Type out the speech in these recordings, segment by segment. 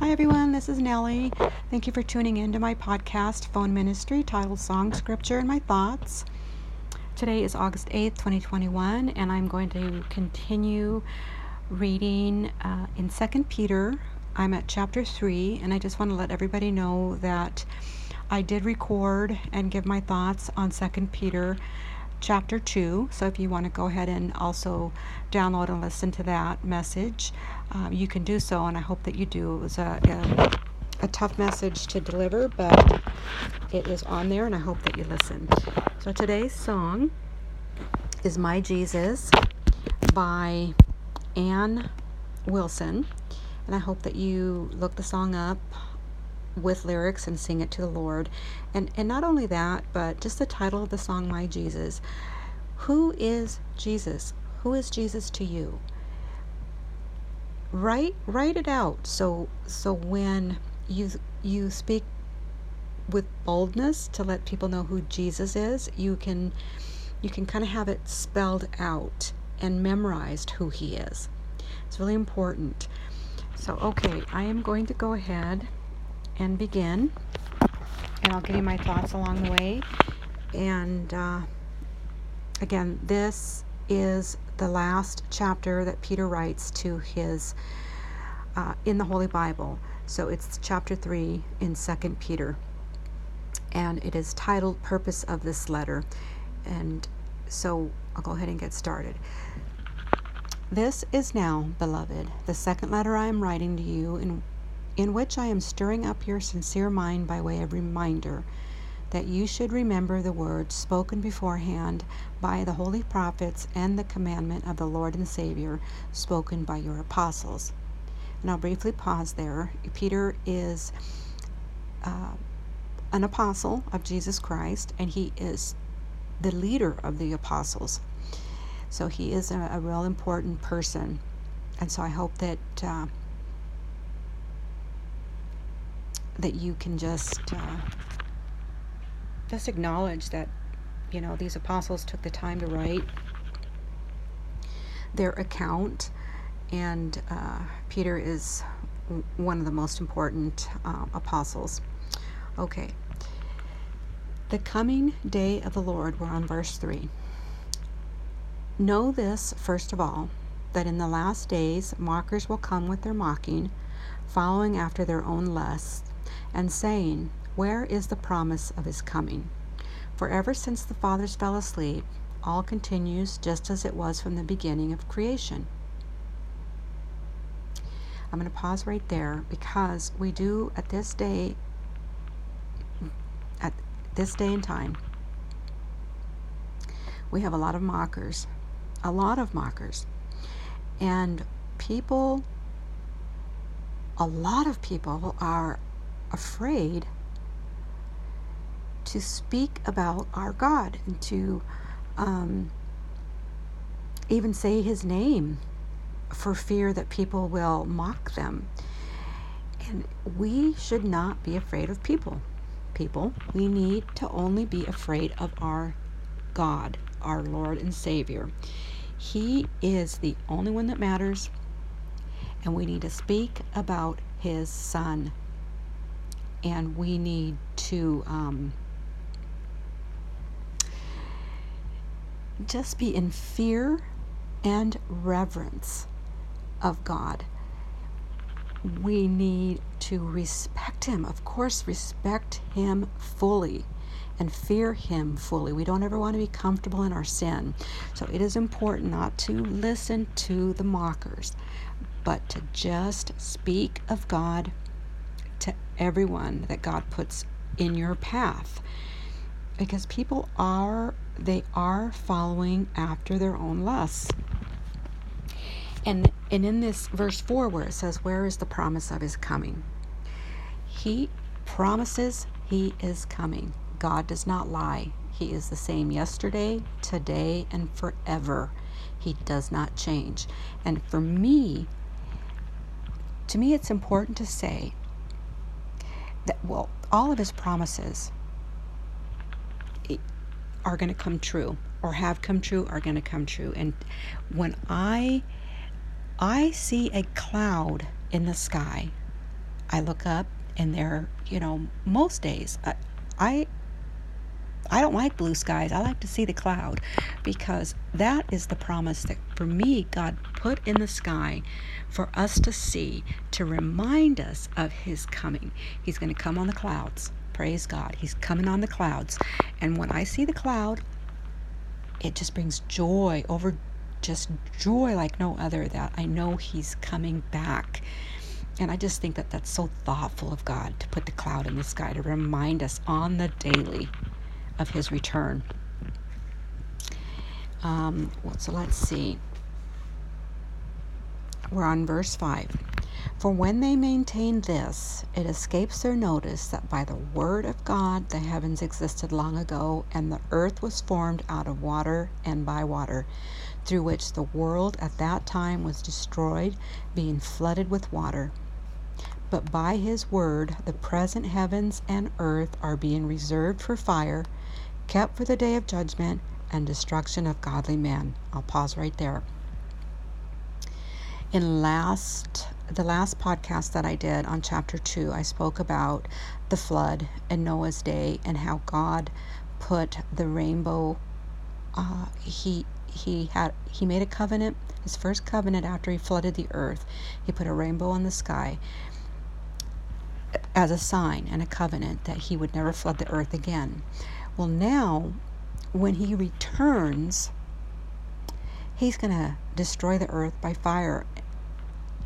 Hi, everyone. This is Nellie. Thank you for tuning in to my podcast, Phone Ministry, titled Song, Scripture, and My Thoughts. Today is August 8th, 2021, and I'm going to continue reading uh, in 2 Peter. I'm at chapter 3, and I just want to let everybody know that I did record and give my thoughts on 2 Peter chapter 2. So if you want to go ahead and also download and listen to that message, um, you can do so, and I hope that you do. It was a, a, a, tough message to deliver, but it is on there, and I hope that you listen. So today's song is My Jesus by Anne Wilson, and I hope that you look the song up with lyrics and sing it to the Lord. And and not only that, but just the title of the song My Jesus. Who is Jesus? Who is Jesus to you? Write write it out so so when you you speak with boldness to let people know who Jesus is, you can you can kind of have it spelled out and memorized who he is. It's really important. So, okay, I am going to go ahead and begin. And I'll give you my thoughts along the way. And uh, again, this is the last chapter that Peter writes to his uh, in the Holy Bible. So it's chapter 3 in 2 Peter. And it is titled Purpose of This Letter. And so I'll go ahead and get started. This is now, beloved, the second letter I am writing to you in in which I am stirring up your sincere mind by way of reminder that you should remember the words spoken beforehand by the holy prophets and the commandment of the Lord and Savior spoken by your apostles. And I'll briefly pause there. Peter is uh, an apostle of Jesus Christ, and he is the leader of the apostles. So he is a, a real important person. And so I hope that. Uh, that you can just uh, just acknowledge that you know these apostles took the time to write their account. And uh, peter is one of the most important uh, apostles. Okay. The coming day of the lord we're on verse 3 know this first of all that in the last days mockers will come with their mocking following after their own lusts and saying, Where is the promise of his coming? For ever since the fathers fell asleep, all continues just as it was from the beginning of creation. I'm going to pause right there because we do at this day, at this day and time, we have a lot of mockers, a lot of mockers. And people, a lot of people are afraid to speak about our God and to um, even say his name for fear that people will mock them. And we should not be afraid of people. People, we need to only be afraid of our God, our Lord and Savior. He is the only one that matters, and we need to speak about His Son and we need to um, just be in fear and reverence of God. We need to respect Him, of course, respect Him fully and fear Him fully. We don't ever want to be comfortable in our sin. So it is important not to listen to the mockers, but to just speak of God everyone that God puts in your path because people are they are following after their own lusts. And and in this verse 4 where it says where is the promise of his coming? He promises he is coming. God does not lie. He is the same yesterday, today, and forever. He does not change. And for me, to me, it's important to say that well all of his promises are going to come true or have come true are going to come true. And when i i see a cloud in the sky I look up and there, you know, most days I, I I don't like blue skies. I like to see the cloud because that is the promise that for me God put in the sky for us to see to remind us of his coming. He's going to come on the clouds. Praise God. He's coming on the clouds. And when I see the cloud, it just brings joy over just joy like no other that I know he's coming back. And I just think that that's so thoughtful of God to put the cloud in the sky to remind us on the daily of his return. Um, so let's see. We're on verse 5. For when they maintain this, it escapes their notice that by the word of God the heavens existed long ago, and the earth was formed out of water and by water, through which the world at that time was destroyed, being flooded with water. But by his word the present heavens and earth are being reserved for fire kept for the day of judgment and destruction of godly men. I'll pause right there. In last the last podcast that I did on chapter 2, I spoke about the flood and Noah's day and how God put the rainbow uh, he he had he made a covenant his first covenant after he flooded the earth he put a rainbow in the sky as a sign and a covenant that he would never flood the earth again well, now, when he returns, he's going to destroy the earth by fire.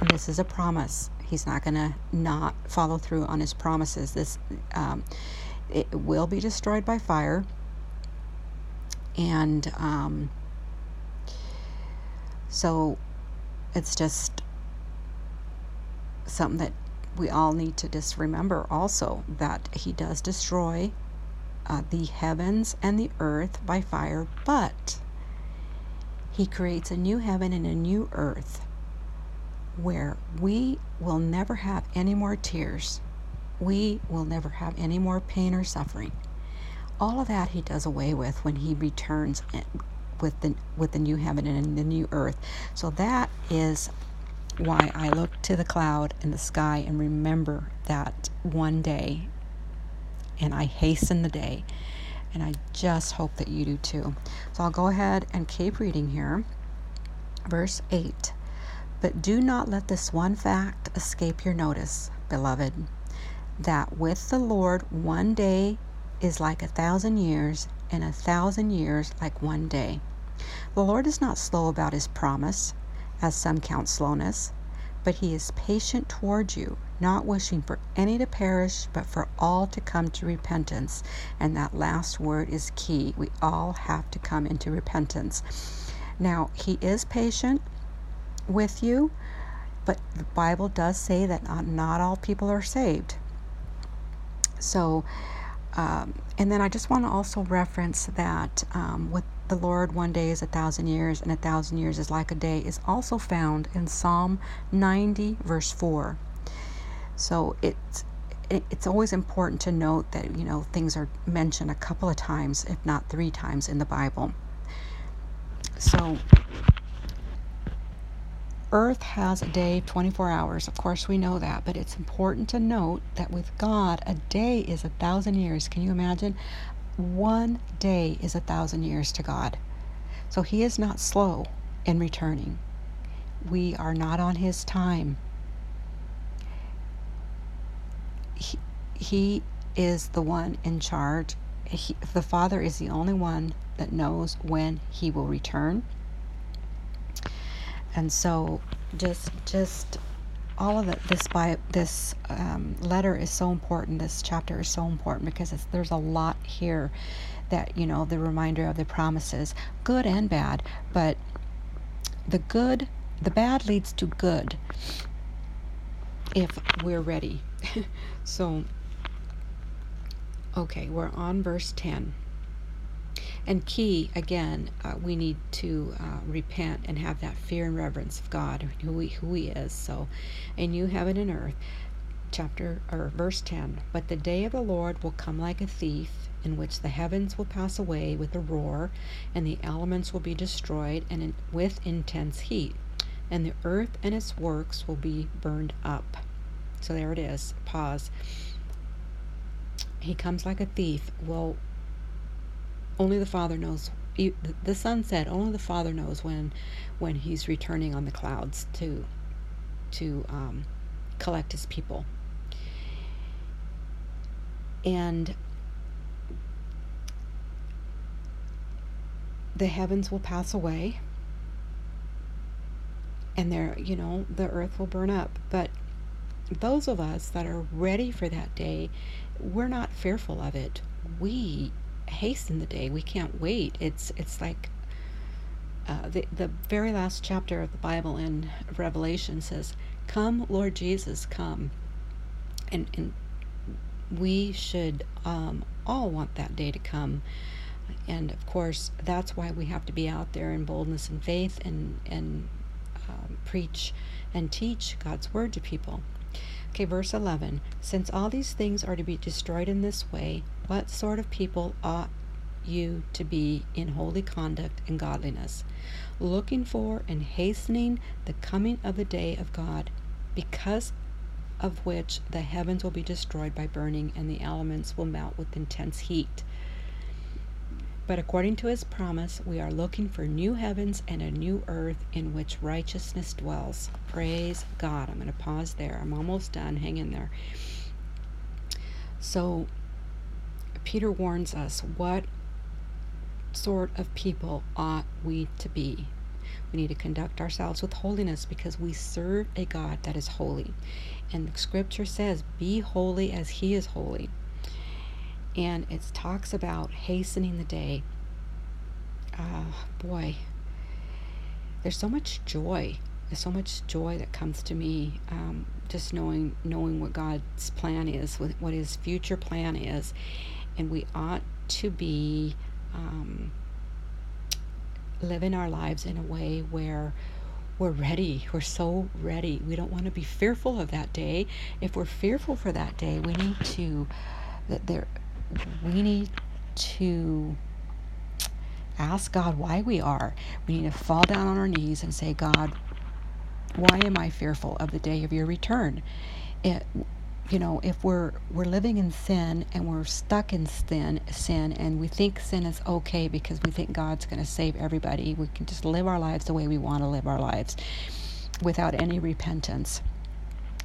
And this is a promise. He's not going to not follow through on his promises. This um, it will be destroyed by fire, and um, so it's just something that we all need to just remember. Also, that he does destroy uh, the heavens and the earth by fire, but he creates a new heaven and a new earth where we will never have any more tears. We will never have any more pain or suffering. All of that he does away with when he returns with the with the new heaven and the new earth. So that is why I look to the cloud and the sky and remember that one day and I hasten the day. And I just hope that you do too. So I'll go ahead and keep reading here. Verse 8 But do not let this one fact escape your notice, beloved, that with the Lord one day is like a thousand years, and a thousand years like one day. The Lord is not slow about his promise, as some count slowness, but he is patient toward you not wishing for any to perish, but for all to come to repentance. And that last word is key. We all have to come into repentance. Now, He is patient with you, but the Bible does say that not, not all people are saved. So, um, and then I just want to also reference that um, with the Lord one day is a thousand years, and a thousand years is like a day, is also found in Psalm 90, verse 4. So it's it's always important to note that you know things are mentioned a couple of times, if not three times, in the Bible. So Earth has a day 24 hours. Of course, we know that, but it's important to note that with God, a day is a thousand years. Can you imagine? One day is a thousand years to God. So He is not slow in returning. We are not on His time. He, is the one in charge. He, the Father is the only one that knows when he will return. And so, just just all of it, this by this um, letter is so important. This chapter is so important because there's a lot here that you know the reminder of the promises, good and bad. But the good, the bad leads to good if we're ready so, okay, we're on verse 10. And key, again, uh, we need to uh, repent and have that fear and reverence of God, who he, who he is. So, a new heaven and earth, chapter or verse 10. But the day of the Lord will come like a thief, in which the heavens will pass away with a roar, and the elements will be destroyed, and in, with intense heat, and the earth and its works will be burned up. So there it is. Pause. He comes like a thief. Well, only the Father knows. The Son said, only the Father knows when, when He's returning on the clouds to, to um, collect His people. And the heavens will pass away and there you know the earth will burn up but those of us that are ready for that day we're not fearful of it. We hasten the day. We can't wait. It's it's like uh, the, the very last chapter of the bible in revelation says come lord jesus come. And, and we should um, all want that day to come. And of course that's why we have to be out there in boldness and faith and and um, preach and teach God's word to people. Okay, verse 11. Since all these things are to be destroyed in this way, what sort of people ought you to be in holy conduct and godliness, looking for and hastening the coming of the day of God, because of which the heavens will be destroyed by burning and the elements will melt with intense heat? But according to his promise, we are looking for new heavens and a new earth in which righteousness dwells. Praise God. I'm going to pause there. I'm almost done. Hang in there. So, Peter warns us what sort of people ought we to be? We need to conduct ourselves with holiness because we serve a God that is holy. And the scripture says, Be holy as he is holy and it talks about hastening the day. Uh, boy, there's so much joy. There's so much joy that comes to me um, just knowing knowing what God's plan is, what His future plan is, and we ought to be um, living our lives in a way where we're ready. We're so ready. We don't want to be fearful of that day. If we're fearful for that day, we need to that there we need to ask God why we are. We need to fall down on our knees and say, God, why am I fearful of the day of your return? It, you know, if we're we're living in sin and we're stuck in sin, sin, and we think sin is okay because we think God's going to save everybody, we can just live our lives the way we want to live our lives, without any repentance.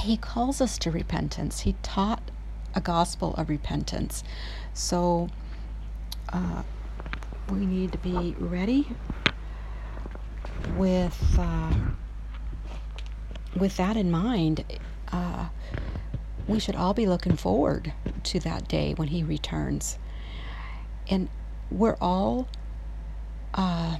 He calls us to repentance. He taught a gospel of repentance. So uh, we need to be ready with uh, with that in mind. Uh, we should all be looking forward to that day when he returns, and we're all. Uh,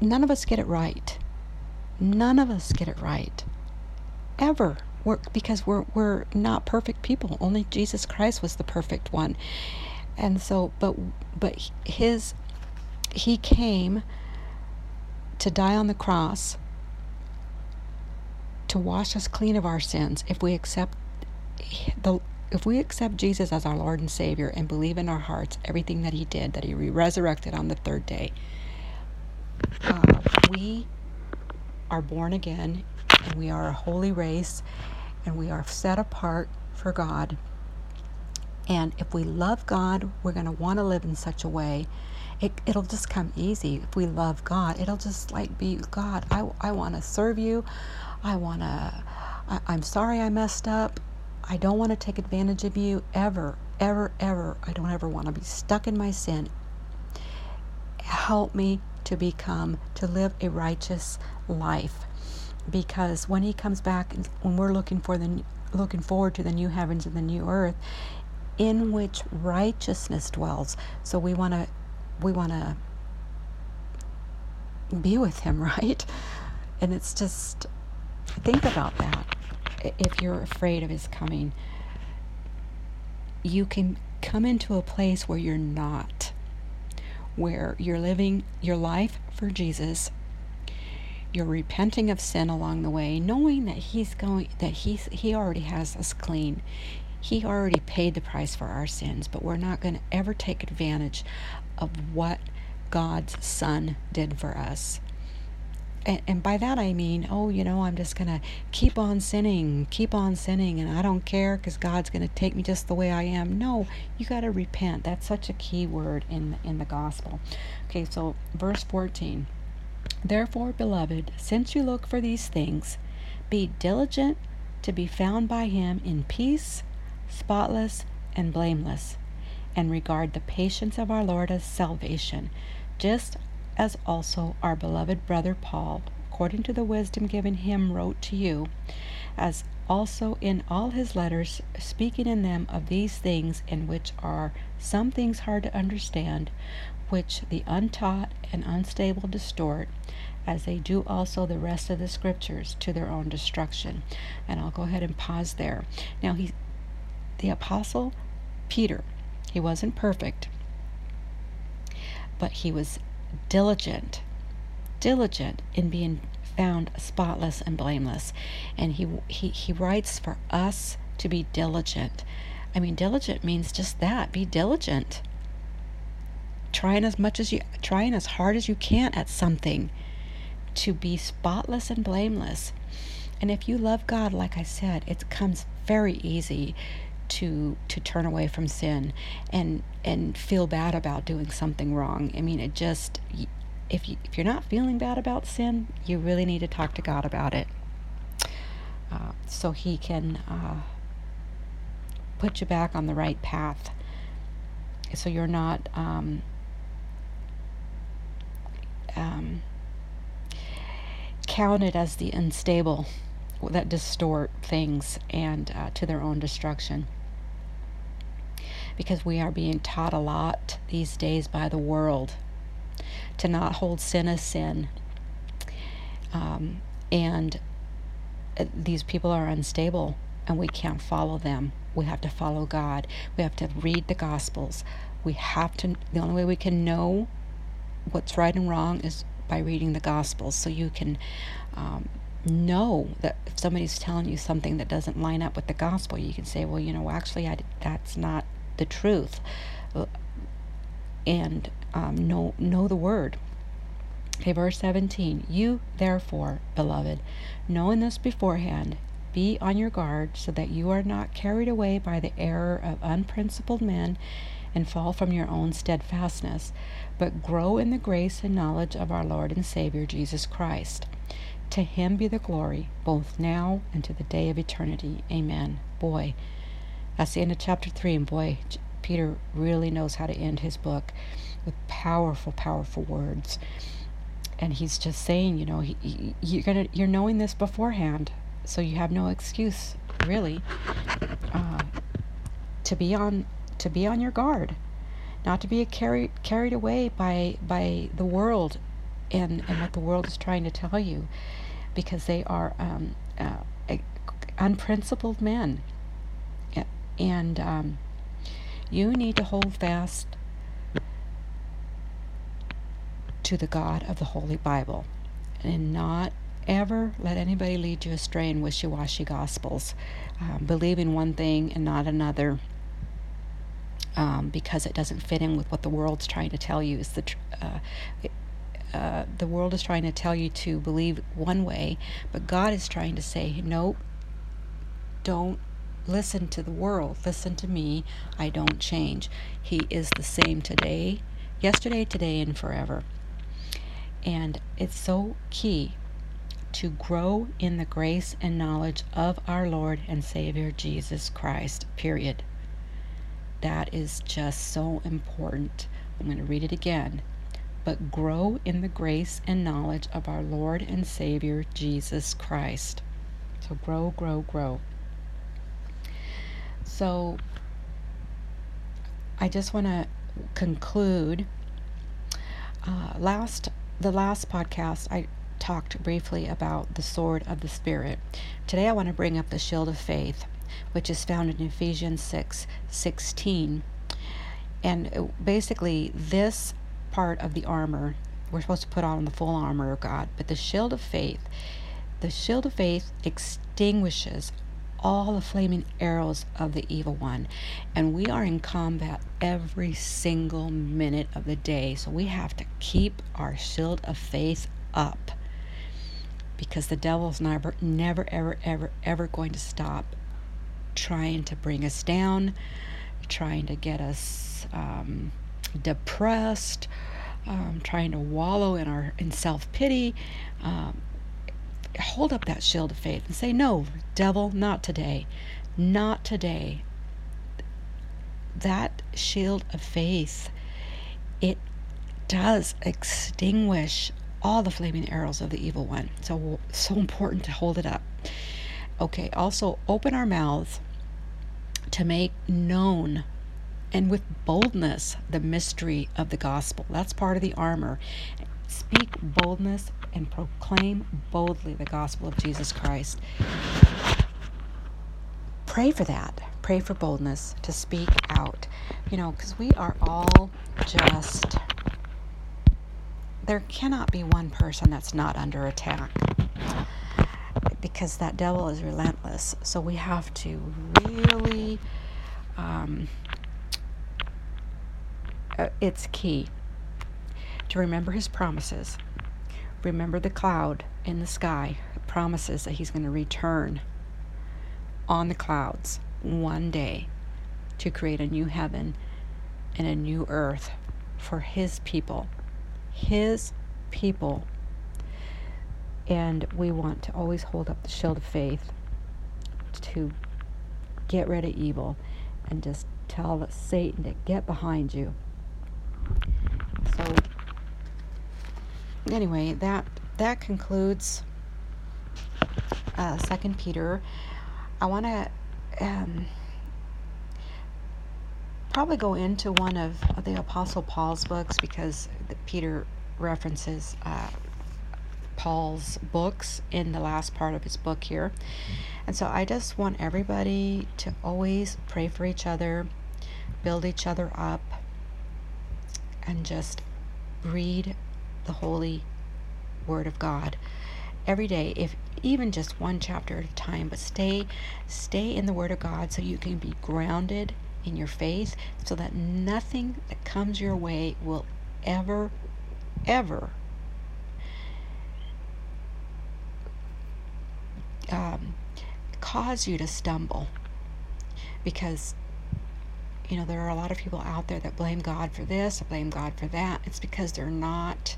none of us get it right. None of us get it right. Ever we're, because we're we're not perfect people. Only Jesus Christ was the perfect one, and so but but his he came to die on the cross to wash us clean of our sins if we accept the if we accept Jesus as our Lord and Savior and believe in our hearts everything that He did, that He resurrected on the third day, uh, we are born again and we are a holy race and we are set apart for God. And if we love God, we're going to want to live in such a way. It, it'll just come easy. If we love God, it'll just like be God, I, I want to serve you. I want to, I'm sorry I messed up. I don't want to take advantage of you ever, ever, ever. I don't ever want to be stuck in my sin. Help me to become, to live a righteous life because when he comes back when we're looking for the looking forward to the new heavens and the new earth in which righteousness dwells. So we want to we want to be with him right? And it's just think about that. If you're afraid of his coming you can come into a place where you're not where you're living your life for Jesus you're repenting of sin along the way, knowing that He's going that He's He already has us clean. He already paid the price for our sins, but we're not going to ever take advantage of what God's Son did for us. and, and by that I mean, oh, you know, I'm just going to keep on sinning, keep on sinning, and I don't care because God's going to take me just the way I am. No, you got to repent. That's such a key word in, in the gospel. Okay, so verse 14. Therefore, beloved, since you look for these things, be diligent to be found by him in peace, spotless, and blameless, and regard the patience of our Lord as salvation, just as also our beloved brother Paul, according to the wisdom given him, wrote to you, as also in all his letters, speaking in them of these things, in which are some things hard to understand, which the untaught and unstable distort, as they do also the rest of the scriptures to their own destruction. And I'll go ahead and pause there. Now he the apostle Peter, he wasn't perfect, but he was diligent, diligent in being found spotless and blameless. And he, he, he writes for us to be diligent. I mean, diligent means just that be diligent. Trying as much as you, trying as hard as you can at something to be spotless and blameless. And if you love God, like I said, it comes very easy to to turn away from sin and and feel bad about doing something wrong. I mean, it just if you if you're not feeling bad about sin, you really need to talk to God about it, uh, so He can uh, put you back on the right path. So you're not um, um, counted as the unstable that distort things and uh, to their own destruction because we are being taught a lot these days by the world to not hold sin as sin. Um, and uh, these people are unstable and we can't follow them. We have to follow God. We have to read the Gospels. We have to, the only way we can know what's right and wrong is by reading the Gospels. So you can um, know that if somebody's telling you something that doesn't line up with the Gospel, you can say, well, you know, actually, I, that's not the truth and um, know, know the word. Okay, verse 17. You, therefore, beloved, knowing this beforehand, be on your guard so that you are not carried away by the error of unprincipled men and fall from your own steadfastness, but grow in the grace and knowledge of our Lord and Savior Jesus Christ. To him be the glory, both now and to the day of eternity. Amen. Boy, that's the end of chapter 3, and boy, Peter really knows how to end his book with powerful, powerful words. And he's just saying, you know, he, he, you're gonna, you're knowing this beforehand, so you have no excuse, really, uh, to be on, to be on your guard, not to be carried carried away by by the world, and and what the world is trying to tell you, because they are um, uh, unprincipled men and um, you need to hold fast to the God of the Holy Bible and not ever let anybody lead you astray in wishy washy gospels, um, believing one thing and not another. Um, because it doesn't fit in with what the world's trying to tell you is the tr- uh, uh, the world is trying to tell you to believe one way, but God is trying to say, nope, don't listen to the world, listen to me. I don't change. He is the same today, yesterday, today, and forever. And it's so key to grow in the grace and knowledge of our Lord and Savior Jesus Christ, period. That is just so important. I'm going to read it again. But grow in the grace and knowledge of our Lord and Savior Jesus Christ. So grow, grow, grow. So I just want to conclude. Uh, last the last podcast, I talked briefly about the sword of the spirit. Today, I want to bring up the shield of faith, which is found in Ephesians six sixteen, and basically this part of the armor we're supposed to put on the full armor of God, but the shield of faith. The shield of faith extinguishes all the flaming arrows of the evil one. And we are in combat every single minute of the day. So we have to keep our shield of faith up. because the devil's never, never, ever, ever, ever going to stop trying to bring us down, trying to get us um, depressed, um, trying to wallow in our in self pity. Um, hold up that shield of faith and say, "No, devil, not today, not today." That shield of faith, it does extinguish all the flaming arrows of the evil one. So so important to hold it up. Okay, also open our mouths to make known and with boldness the mystery of the gospel. That's part of the armor. Speak boldness and proclaim boldly the gospel of Jesus Christ. Pray for that. Pray for boldness to speak out. You know, because we are all just, there cannot be one person that's not under attack because that devil is relentless. So we have to really, um, uh, it's key to remember his promises. Remember the cloud in the sky promises that he's going to return on the clouds one day to create a new heaven and a new earth for his people. His people and we want to always hold up the shield of faith to get rid of evil and just tell Satan to get behind you. So anyway, that that concludes uh, Second Peter. I want to um, probably go into one of, the Apostle Paul's books because Peter references uh, Paul's books in the last part of his book here. And so I just want everybody to always pray for each other, build each other up, and just read the holy word of God every day if even just one chapter at a time but stay stay in the word of God so you can be grounded in your faith so that nothing that comes your way will ever ever um, cause you to stumble because you know there are a lot of people out there that blame God for this, blame God for that. It's because they're not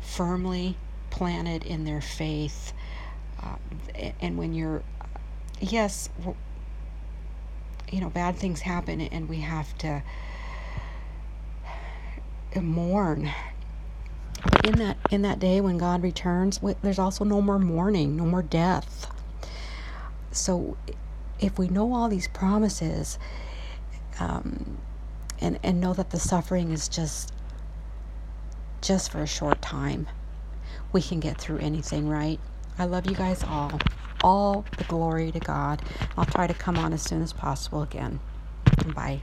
firmly planted in their faith. Uh, and when you're, yes, you know, bad things happen and we have to mourn but in that in that day when God returns, there's also no more mourning, no more death. So, if we know all these promises, um, and and know that the suffering is just just for a short time, we can get through anything, right? I love you guys all. All the glory to God. I'll try to come on as soon as possible again. Bye.